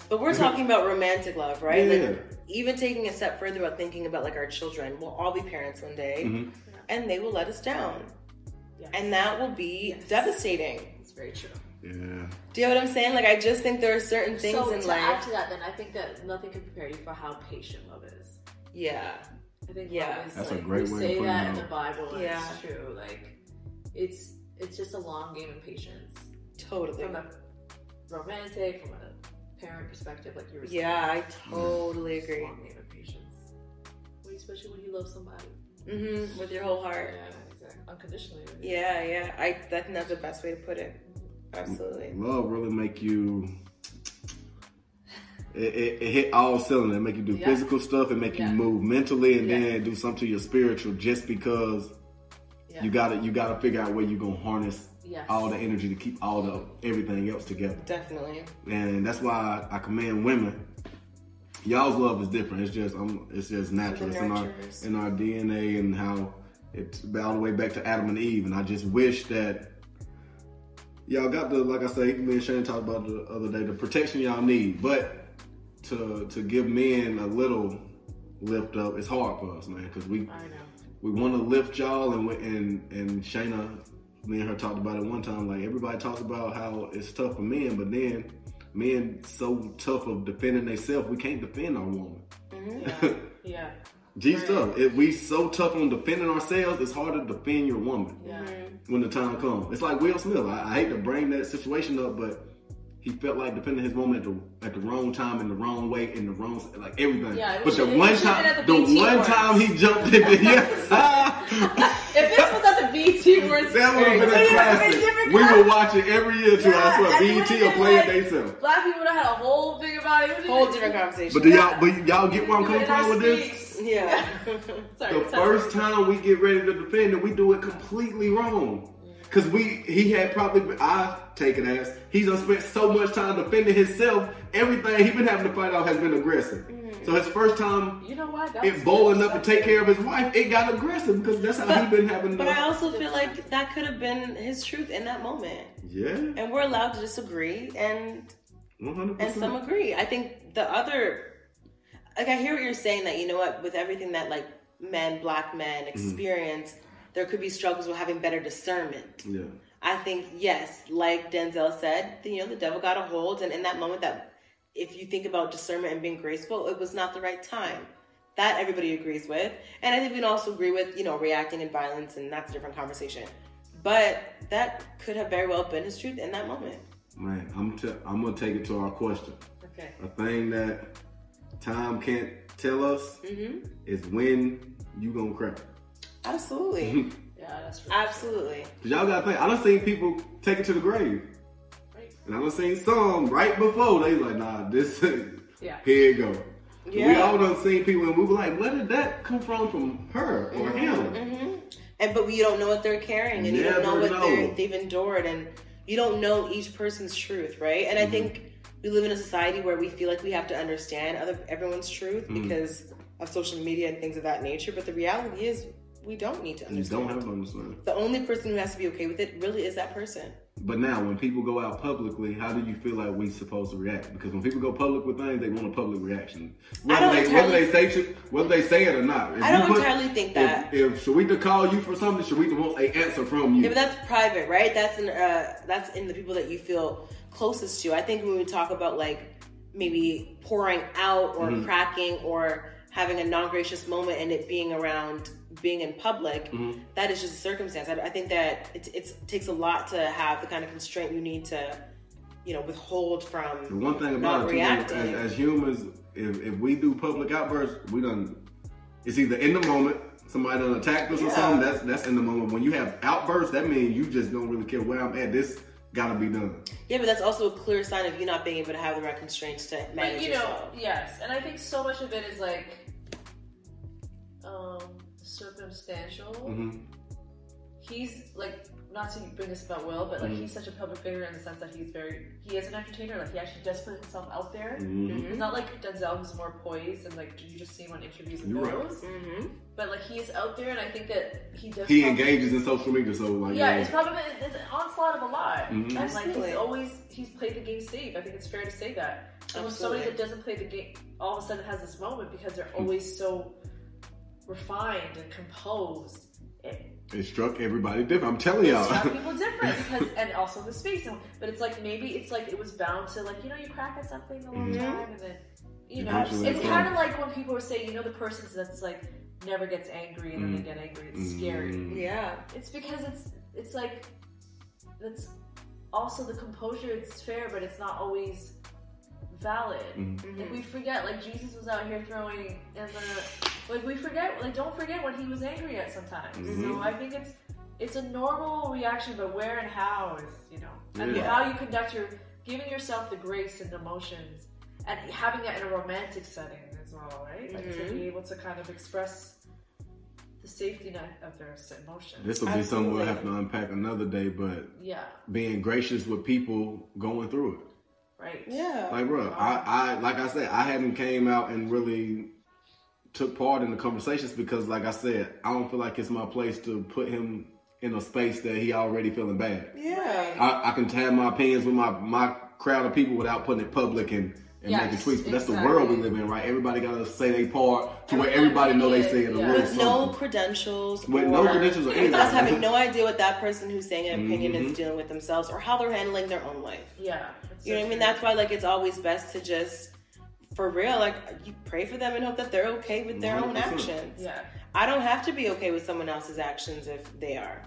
But we're talking about romantic love, right? Yeah. Like even taking a step further about thinking about like our children. We'll all be parents one day, Mhm. and they will let us down, Yes. and that will be devastating. it's very true. Yeah Do you know what I'm saying? Like I just think there are certain things so in to add life. to that, then I think that nothing can prepare you for how patient love is. Yeah. I think Yeah. love is That's a like, great we way of say putting that it in the. Bible, and Yeah. it's true. Like it's it's just a long game of patience Totally. from a romantic, from a parent perspective, like you were saying. Yeah, I totally It's a agree. long game of patience, When- especially when you love somebody. hmm With your whole heart. Yeah, exactly. Unconditionally. really. Yeah, yeah. I, I think that's the best way to put it. Absolutely. love really make you it, it, it hit all cylinders It make you do Yeah. physical stuff and make Yeah. you move mentally and Yeah. then do something to your spiritual just because you gotta you gotta figure out where you're gonna harness Yes. all the energy to keep all the everything else together Definitely. and that's why I, I commend women y'all's love is different it's just um, it's just natural it's in our in our dna and how it's all the way back to adam and eve and i just wish that y'all got the like i say me and shane talked about the other day the protection y'all need but to to give men a little lift up it's hard for us man because we we want to lift y'all and we, and and Shayna, me and her talked about it one time. Like everybody talks about how it's tough for men, but then men so tough of defending themselves, we can't defend our woman. Mm-hmm. Yeah. yeah. G Right. stuff. If we so tough on defending ourselves, it's hard to defend your woman Yeah. when the time comes. It's like Will Smith. I, I hate to bring that situation up, but he felt like defending his woman at the at the wrong time, in the wrong way, in the wrong like everything. Yeah, but the should- one time, the, the one Awards. time he jumped in, the, yeah. If this was at the BET Awards, That would have been a it would've been classic. We class. would watch it every year too. Yeah, I swear, and it BET would've will play like- it themselves. Black people would have had a whole thing about it. It Whole been- different conversation. But do y'all, but y'all get where I'm coming from with this? Speaks. yeah. Sorry, The sorry. first time we get ready to defend it, we do it completely wrong. Cause we, he had probably, I take it as he's done spent so much time defending himself. Everything he been having to fight off has been aggressive. Mm. So his first time, You know what? That it bowling up to take care of his wife, it got aggressive because that's how he been having. But I also feel like that could have been his truth in that moment. yeah, And we're allowed to disagree and 100%. and some agree. I think the other like I hear what you're saying that you know what, with everything that like men, black men mm-hmm. experience, there could be struggles with having better discernment. Yeah, I think yes, like Denzel said, you know, the devil got a hold, and in that moment, that if you think about discernment and being graceful, it was not the right time. That everybody agrees with, and I think we can also agree with you know reacting in violence, and that's a different conversation. But that could have very well been his truth in that moment. man, I'm t- I'm gonna take it to our question. Okay. A thing that time can't tell us Mm-hmm. is when you gonna crack. Absolutely. Yeah. Yeah, that's for Absolutely. Cause y'all gotta think. I done seen people take it to the grave, Right. and I done seen some right before they like, nah, this Yeah. here you go. Yeah. We all done seen people, and we were like, where did that come from? From her or him? Mm-hmm. And but you don't know what they're carrying, and you don't know what know. they're, they've endured, and you don't know each person's truth, right? And I Mm-hmm. think we live in a society where we feel like we have to understand other everyone's truth Mm-hmm. because of social media and things of that nature. But the reality is, we don't need to You understand. don't have to understand. the only person who has to be okay with it really is that person. But now, when people go out publicly, how do you feel like we supposed to react? Because when people go public with things, they want a public reaction, whether they whether they say whether they say it or not. If I don't put- entirely think that. If, if Sharita call you for something, Sharita wants a answer from you. Yeah, but that's private, right? That's in uh, that's in the people that you feel closest to. I think when we talk about like maybe pouring out or Mm-hmm. cracking or having a non-gracious moment and it being around being in public, Mm-hmm. that is just a circumstance. I, I think that it, it takes a lot to have the kind of constraint you need to, you know, withhold from. The from. one thing Not about it, too, reacting. as, as humans, if, if we do public outbursts, we done. It's either in the moment, somebody done attacked us or something. That's that's in the moment. When you have outbursts, that means you just don't really care where I'm at. This gotta be done. Yeah, but that's also a clear sign of you not being able to have the right constraints to manage But you know, yourself. yes, and I think so much of it is like circumstantial. hmm He's like not to bring this about Will, but like Mhm. he's such a public figure in the sense that he's very he is an entertainer. Like he actually does put himself out there. hmm It's not like Denzel who's more poised and like you just see him on interviews and You're right. those. hmm But like he is out there, and I think that he does. He probably- engages in social media, so like Yeah, yeah, it's probably it's an onslaught of a lot, Mhm. and like Absolutely. he's always he's played the game safe. I think it's fair to say that. And when somebody that doesn't play the game all of a sudden has this moment because they're always so refined and composed. It, it struck everybody different. I'm telling it y'all. struck people different because and also the space. And- But it's like maybe it's like it was bound to like you know you crack at something a long Mhm. time and then you know Eventually it's it kind of like when people are saying you know the person that's like never gets angry and then they get angry. It's scary. Mm. Yeah. It's because it's it's like that's also the composure. It's fair, but it's not always valid. Mhm. Like we forget, like Jesus was out here throwing, and the like we forget, like don't forget when he was angry at sometimes. Mhm. So I think it's it's a normal reaction, but where and how is you know, and Yeah. how you conduct your giving yourself the grace and emotions, and having that in a romantic setting as well, right? Like to be able to kind of express the safety net of their emotions. This will be something we'll have to unpack another day, but yeah, being gracious with people going through it. Right. Yeah. Like, bro, I, um, I, like I said, I haven't came out and really took part in the conversations because, like I said, I don't feel like it's my place to put him in a space that he already feeling bad. yeah. I, I can have my opinions with my my crowd of people without putting it public and. And Yes, making tweets, but that's the world we live in, right? Everybody gotta say their part to where everybody know they say it a Yeah. little with no credentials With no credentials or anything. us having no idea what that person who's saying an opinion is Mhm. dealing with themselves or how they're handling their own life. Yeah. it's You know so what I mean? That's why like it's always best to just for real, like you pray for them and hope that they're okay with their own 100%. actions. Yeah. I don't have to be okay with someone else's actions if they are.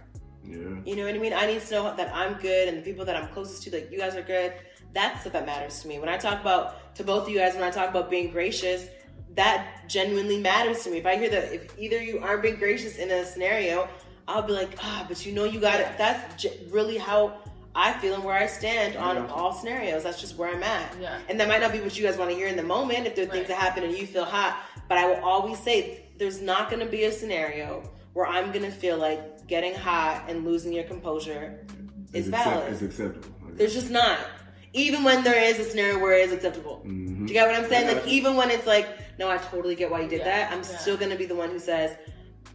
Yeah. You know what I mean? I need to know that I'm good and the people that I'm closest to, like you guys are good. That's stuff that matters to me. When I talk about to both of you guys, when I talk about being gracious, that genuinely matters to me. If I hear that if either you aren't being gracious in a scenario, I'll be like, ah, but you know you got it. That's j- really how I feel and where I stand on Yeah. all scenarios. That's just where I'm at. Yeah. And that might not be what you guys want to hear in the moment if there are things that happen and you feel hot. But I will always say there's not going to be a scenario where I'm going to feel like getting hot and losing your composure is It's accept- valid. It's acceptable. There's just not. Even when there is a scenario where it is acceptable. Mhm. Do you get what I'm saying? Like even when it's like, no, I totally get why you did Yeah, that. I'm yeah. still gonna be the one who says,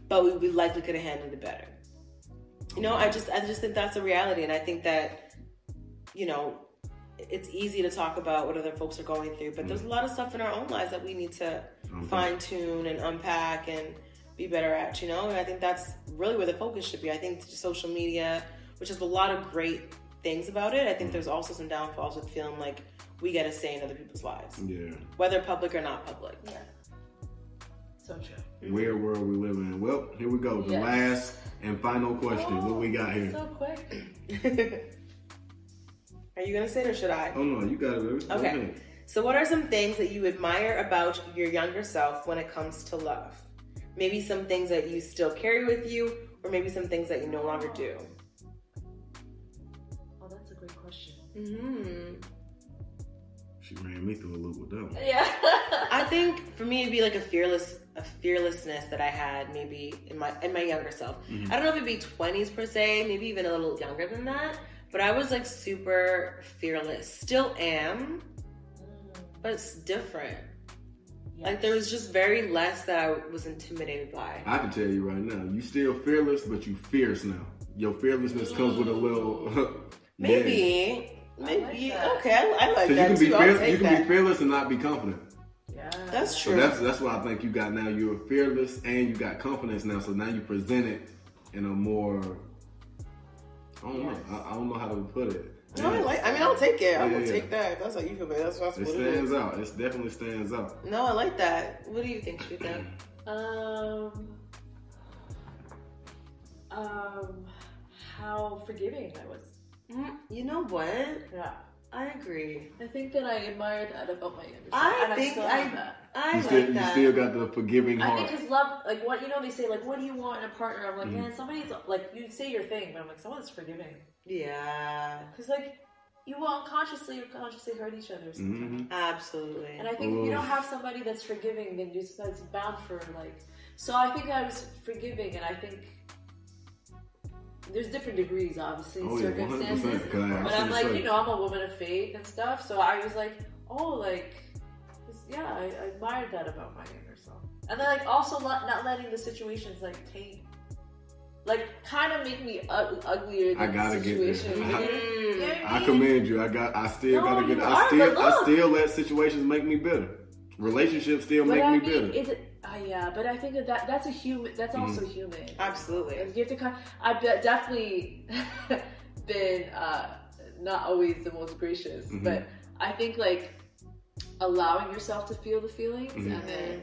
but we, we likely could have handled it better. You know, I just I just think that's a reality, and I think that, you know, it's easy to talk about what other folks are going through, but there's a lot of stuff in our own lives that we need to Okay. fine tune and unpack and be better at. You know, and I think that's really where the focus should be. I think social media, which has a lot of great things about it, I think mm. there's also some downfalls with feeling like we get a say in other people's lives, Yeah. whether public or not public. Yeah. So true. Weird world we live in. Well, here we go. The Yes. last and final question. what we got here? Oh, so quick. Are you gonna say it or should I? Oh no, you got it, baby. Okay. ahead. So, what are some things that you admire about your younger self when it comes to love? Maybe some things that you still carry with you, or maybe some things that you no longer do? Question. hmm She ran me through a loop with that one. Yeah. I think for me it'd be like a fearless a fearlessness that I had maybe in my in my younger self. Mhm. I don't know if it'd be twenties per se, maybe even a little younger than that. But I was like super fearless. Still am, but it's different. Like there was just very less that I was intimidated by. I can tell you right now, you still fearless, but you fierce now. Your fearlessness comes with a little. Maybe. I Maybe like that. okay, I, I like So you that can be too. Fearless, you can that. be fearless and not be confident. Yeah. That's So true. that's that's what I think you got now. You're fearless and you got confidence now. So now you present it in a more. I don't know. I, I don't know how to put it. No, I like. I mean, I'll take it. I Yeah, will yeah. take that. That's how you feel. But that's, that's It what It stands out. It definitely stands out. No, I like that. What do you think, Shewit? Um. Um. How forgiving I was. Mm, you know what? Yeah. I agree. I think that I admired that about my younger self. I and think I still I- have that. I You like still, you still got the forgiving I think because love, like what you know, they say like, what do you want in a partner? I'm like, Mhm. man, somebody's like, you say your thing, but I'm like, someone's forgiving, yeah, because like, you will unconsciously or consciously hurt each other. Sometimes. Mhm. absolutely. And I think if you don't have somebody that's forgiving, then you that's bound for like. So I think I was forgiving, and I think there's different degrees, obviously, Oh, yeah, 100%, circumstances. 'cause I- I but I'm like, you know, I'm a woman of faith and stuff, so I was like, oh, like, yeah, I, I admired that about my younger self, and then like also not, not letting the situations like taint. Like, kind of make me u- uglier than I gotta the get there. I- You know what Mm. I mean? commend you. I got. I still No, gotta get. I still. I still let situations make me better. Relationships still But make I me mean, bitter. it, uh, yeah, but I think that, that that's a human. That's Mhm. also human. Absolutely. You have to kind. I've definitely been uh, not always the most gracious, Mhm. but I think like allowing yourself to feel the feelings Mhm. and then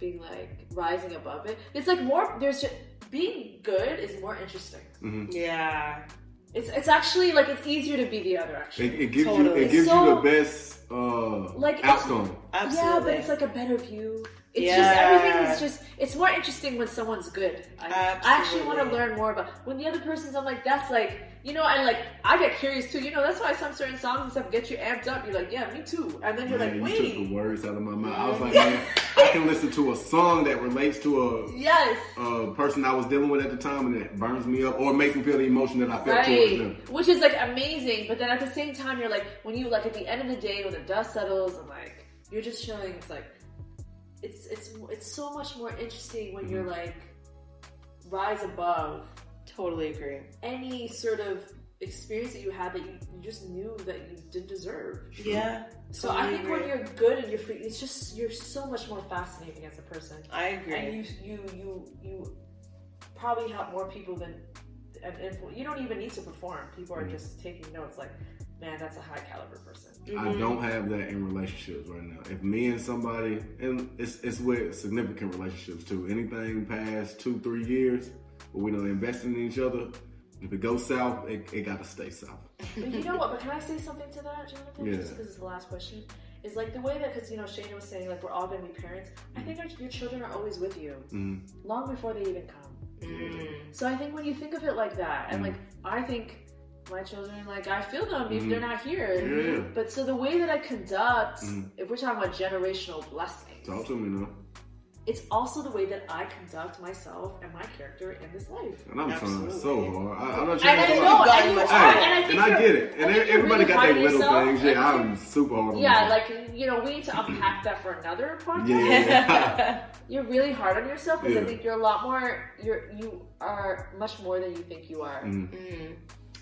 being like rising above it. It's like more. There's just being good is more interesting. hmm Yeah. It's it's actually like it's easier to be the other. Actually, It, it gives you. It gives you the best uh, Like, outcome. Absolutely. Yeah, but it's like a better view. It's Yeah. just everything is just it's more interesting when someone's good. I, I actually want to learn more about when the other person's I'm like, that's like you know, and like I get curious too, you know, that's why some certain songs and stuff get you amped up. You're like, yeah, me too. And then you're Man, like, you took the words out of my mouth. I was like, man, I can listen to a song that relates to a, Yes. a person I was dealing with at the time, and it burns me up or makes me feel the emotion that I felt towards them. Which is like amazing, but then at the same time, you're like, when you like at the end of the day, when the dust settles and like you're just chilling, it's like, it's it's it's so much more interesting when you're Mm-hmm. like rise above totally agree. any sort of experience that you had that you, you just knew that you didn't deserve. Yeah. So I totally think when you're good and you're free, it's just you're so much more fascinating as a person, I agree. and you you you you probably help more people than and influ- you don't even need to perform. People are just taking notes. Like, man, that's a high caliber person. I Mhm. don't have that in relationships right now. If me and somebody, and it's it's with significant relationships too. Anything past two, three years, where we know investing in each other. If it goes south, it, it got to stay south. But you know what? But can I say something to that, Jonathan? Yeah. Just because it's the last question. Is like the way that, because you know, Shayna was saying, like we're all going to be parents. I think our, your children are always with you Mm. long before they even come. Mm. So I think when you think of it like that, and Mm. like I think my children, like I feel them if Mhm. they're not here. Yeah. But so the way that I conduct, Mm. if we're talking about generational blessings, Talk to me now. it's also the way that I conduct myself and my character in this life. And I'm trying so hard. I, I'm not And I trying to know, Hey, and you are, Hey, and I think and I get it. And think everybody really got their little yourself, things. Yeah, I I'm super hard on Yeah, myself. like you know, we need to unpack that for another podcast. Yeah. You're really hard on yourself because I think you're a lot more. You're you are much more than you think you are. Mm. Mm.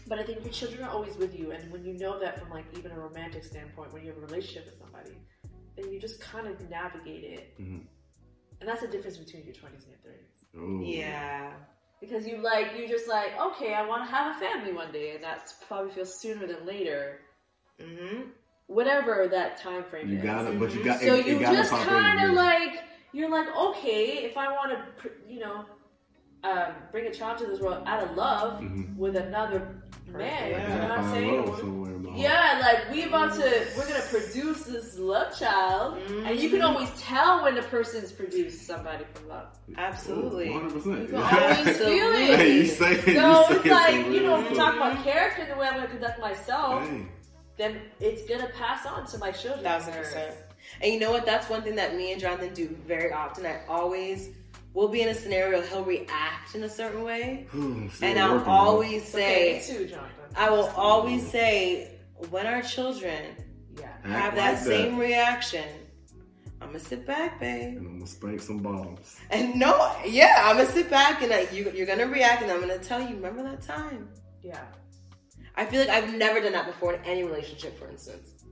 But I think your children are always with you, and when you know that from like even a romantic standpoint, when you have a relationship with somebody, then you just kind of navigate it, Mhm. and that's the difference between your twenties and your thirties. Yeah. Because you like you just like okay, I want to have a family one day, and that's probably feels sooner than later, Mm-hmm. whatever that time frame You is. got it, but you got so it, you it gotta just kind of like you're like okay if i want to you know um, bring a child to this world out of love Mhm. with another man, Yeah. you know what I'm saying? love somewhere in my heart. Yeah, like we about to, we're gonna produce this love child, and you can mm-hmm. always tell when the person's produced somebody from love. Absolutely. Oh, one hundred percent. You can always feel it. Hey, you say it. So you it's like, some you know, real if we talk about character the way I'm gonna conduct myself, Hey, then it's gonna pass on to my children. Thousand percent. And you know what? That's one thing that me and Jonathan do very often. I always will be in a scenario, he'll react in a certain way. Hmm, Whew, still And I'll working on it. always Okay, say, too, Jonathan. I will always say, when our children Yeah. Have that like same reaction, I'm gonna sit back, babe. And I'm gonna spank some bottoms. And no, yeah, I'm gonna sit back and I, you, you're gonna react, and I'm gonna tell you, remember that time? Yeah. I feel like I've never done that before in any relationship, for instance.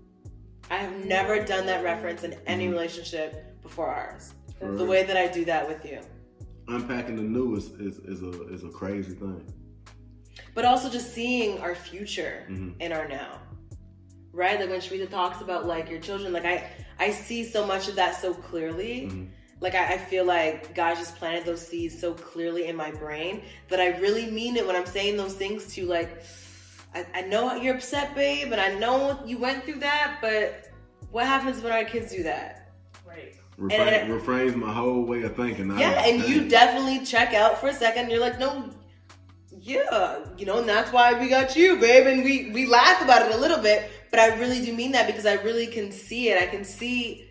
I have never done that reference in any hmm. relationship before ours. The way that I do that with you. unpacking the new is, is, is a is a crazy thing. But also just seeing our future Mhm. in our now. Right? Like when Sharita talks about like your children, like I I see so much of that so clearly. Mhm. Like I, I feel like God just planted those seeds so clearly in my brain that I really mean it when I'm saying those things to you. Like I, I know you're upset, babe, and I know you went through that, but what happens when our kids do that? Right. Refrain, And- refrains my whole way of thinking. I- Yeah, and you definitely check out for a second. You're like, no, yeah, you know, and that's why we got you, babe. And we we laugh about it a little bit, but I really do mean that because I really can see it. I can see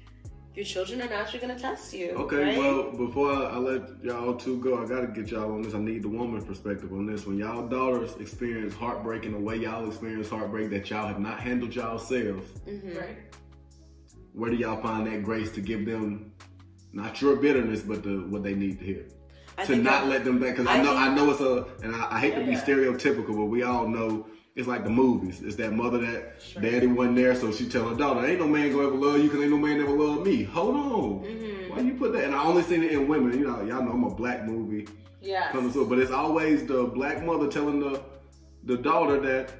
your children are naturally going to test you. Okay, right? well, before I, I let y'all two go, I gotta get y'all on this. I need the woman perspective on this. When y'all daughters experience heartbreak in the way y'all experience heartbreak that y'all have not handled yourselves, Mhm. Right. Where do y'all find that grace to give them not your bitterness, but the what they need to hear? I to not that- let them back because I I know think- I know it's a and I, I hate to be Yeah. stereotypical, but we all know it's like the movies. It's that mother that Sure. daddy wasn't there, so she tell her daughter, "Ain't no man gonna ever love you because ain't no man ever love me." Hold on, Mhm. why you put that? And I only seen it in women. You know, y'all know I'm a black movie Yeah. connoisseur, but it's always the black mother telling the the daughter that.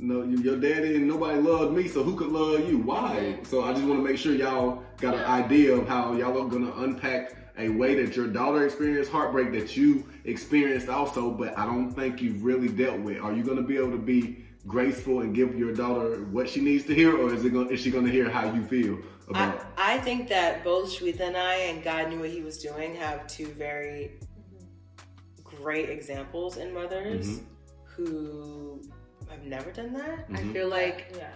No, your daddy and nobody loved me, so who could love you? Why? So I just want to make sure y'all got an idea of how y'all are gonna unpack a way that your daughter experienced heartbreak that you experienced also, but I don't think you've really dealt with. Are you gonna be able to be graceful and give your daughter what she needs to hear, or is it gonna, is she gonna hear how you feel about? I, I think that both Shewit and I, and God knew what He was doing, have two very great examples in mothers Mhm. who have never done that. I Mhm. feel like, Yeah.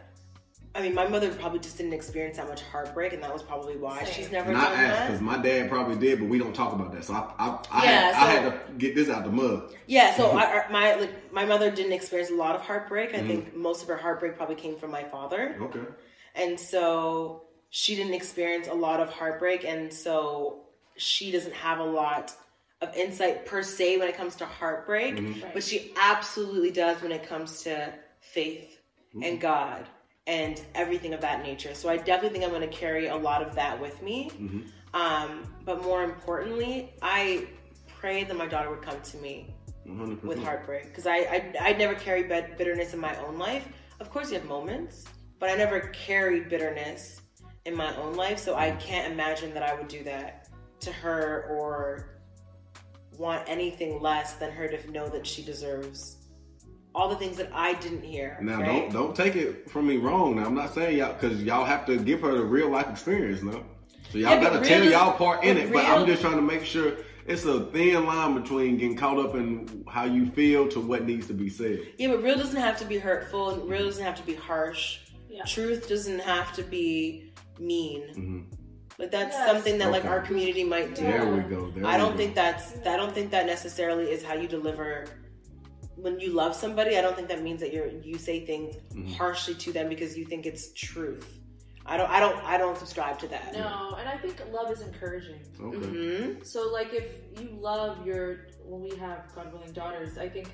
I mean, my mother probably just didn't experience that much heartbreak, and that was probably why Same. she's never And I done asked that. because my dad probably did, but we don't talk about that. So I, I, I, Yeah, had, I had to get this out the mud. Yeah, so I, I- my like my mother didn't experience a lot of heartbreak. Mm-hmm. I think most of her heartbreak probably came from my father. Okay. And so she didn't experience a lot of heartbreak, and so she doesn't have a lot of insight per se when it comes to heartbreak, Mhm. but she absolutely does when it comes to faith and God and everything of that nature. So I definitely think I'm going to carry a lot of that with me. Mhm. Um, but more importantly, I pray that my daughter would come to me 100%. with heartbreak because I, I I never carried bit- bitterness in my own life. Of course, you have moments, but I never carried bitterness in my own life. So I can't imagine that I would do that to her or want anything less than her to know that she deserves all the things that I didn't hear. Now right? don't don't take it from me wrong. Now I'm not saying y'all because y'all have to give her the real life experience now. So y'all Yeah, gotta real tell y'all part in but it. But I'm just trying to make sure it's a thin line between getting caught up in how you feel to what needs to be said. Yeah, but real doesn't have to be hurtful. and Real doesn't have to be harsh. Yeah. Truth doesn't have to be mean. hmm Like that's Yes. something that like our community might do. There we go. There I don't go. think that's I don't think that necessarily is how you deliver when you love somebody. I don't think that means that you're you say things Mhm. harshly to them because you think it's truth. I don't I don't I don't subscribe to that. No, and I think love is encouraging. Okay. hmm So, like, if you love your, when we have God willing daughters, I think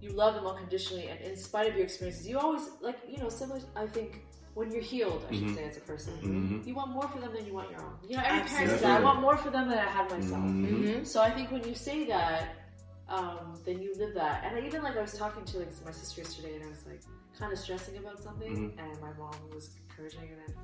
you love them unconditionally, and in spite of your experiences, you always like, you know, similar. I think when you're healed, I should Mhm. say, as a person, Mhm. you want more for them than you want your own. You know, every parent says that. I want more for them than I had myself. Mhm. hmm So I think when you say that, um, then you live that. And I even like I was talking to like my sister yesterday, and I was like kind of stressing about something, Mhm. and my mom was encouraging, and then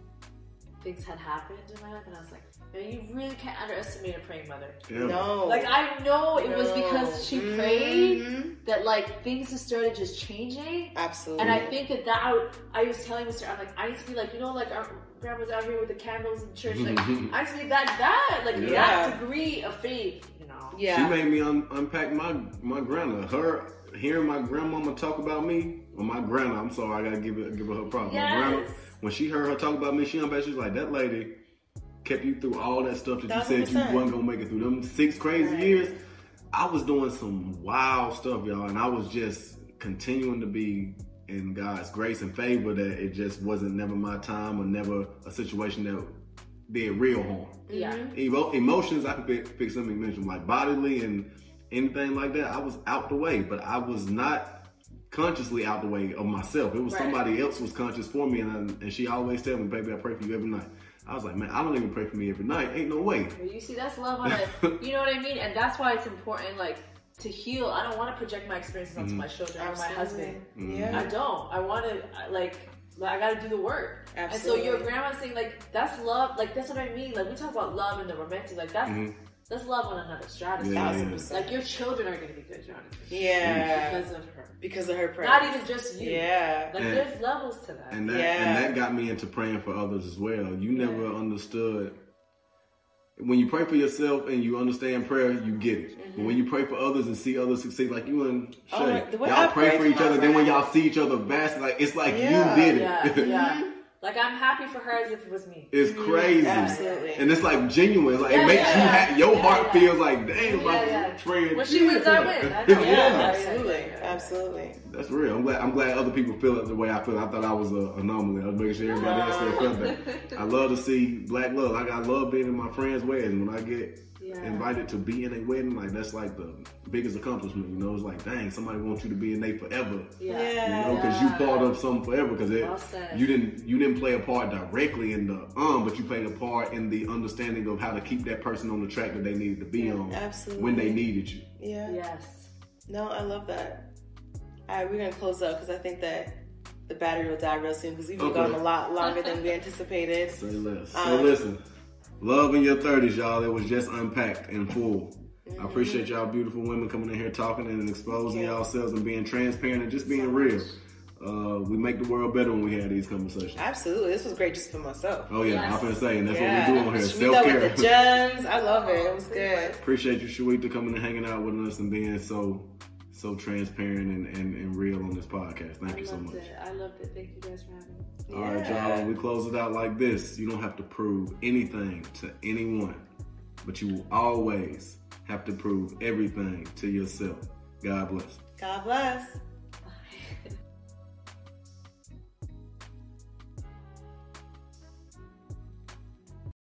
things had happened in my life, and I was like, man, you really can't underestimate a praying mother. Yeah. No. Like I know it was because she prayed Mhm. that like things just started just changing. Absolutely. And I think that that I, would, I was telling Mr. I'm like I used to be like you know like our grandma's out here with the candles in church like I used to be that that like Yeah. that degree of faith you know yeah. She made me un- unpack my my grandma. Her hearing my grandmama talk about me, or my grandma. I'm sorry, I gotta give it give her her props. My grandma, yes when she heard her talk about me, she unpacked. She's like, that lady kept you through all that stuff that you said you wasn't gonna make it through them six crazy Right. years. I was doing some wild stuff, y'all, and I was just continuing to be in God's grace and favor that it just wasn't never my time or never a situation that did real harm. yeah mm-hmm. Emo- emotions, I could pick, pick something you mentioned, like bodily and anything like that. I was out the way, but I was not consciously out the way of myself. It was Right. somebody else was conscious for me, and I, and she always tell me, "Baby, I pray for you every night." I was like, "Man, I don't even pray for me every night. Ain't no way." Well, you see that's love on it you know what I mean and that's why it's important like to heal I don't want to project my experiences onto Mm-hmm. my children or my husband Yeah. I don't. I want to like, like I got to do the work. Absolutely. And so your grandma's saying like that's love. Like that's what I mean. Like we talk about love and the romantic. Like that's Mhm. That's love one another stratosphere. Yeah, yeah. Like your children are gonna be good, Johnny. Yeah. Because of her. Because of her prayer. Not even just you. Yeah. Like And- there's levels to that. And that Yeah. and that got me into praying for others as well. You never understood when you pray for yourself and you understand prayer, you get it. But when mm-hmm. you pray for others and see others succeed, like you and oh, Shay, Oh, like, the way y'all I pray pray for for each my other. Then when y'all see each other best, like it's like Yeah. you did it. yeah, yeah. Like I'm happy for her as if it was me. it's mm-hmm. crazy. Absolutely. And it's like genuine. Like Yeah, it makes yeah, you yeah. ha- your Yeah, heart yeah. feels like, damn, Yeah, my yeah. friend. When she wins, I win. I yeah, Yeah. absolutely. Yeah, yeah. Absolutely. That's real. I'm glad. I'm glad other people feel it the way I feel. I thought I was an anomaly. I was making sure everybody else still felt that. I love to see black love. Like I love being in my friends' weddings. When I get Yeah. invited to be in a wedding, like that's like the biggest accomplishment. You know, it's like, dang, somebody wants you to be in there forever. Yeah. Yeah. You know, because you part of something forever. Because Well you didn't, you didn't play a part directly in the um, but you played a part in the understanding of how to keep that person on the track that they needed to be on Absolutely. when they needed you. Yeah. Yes. No, I love that. All right, we're gonna close up because I think that the battery will die real soon because we've been Okay. going a lot longer than we anticipated. Say less. So Um, listen, love in your thirties, y'all. It was just unpacked and full. I appreciate y'all beautiful women coming in here talking and exposing Yeah. yourselves and being transparent and just being real. Uh, we make the world better when we have these conversations. Absolutely, this was great just for myself. Oh yeah, Yes. I'm gonna say, and that's yeah. what we do on here. Self care. with the gems. I love it. It was good. Appreciate you, Shewit, coming and hanging out with us and being so so transparent and, and, and real on this podcast. Thank I you so much. it. I loved it. Thank you guys for having me. All right, Yeah. y'all. We close it out like this. You don't have to prove anything to anyone, but you will always have to prove everything to yourself. God bless. God bless.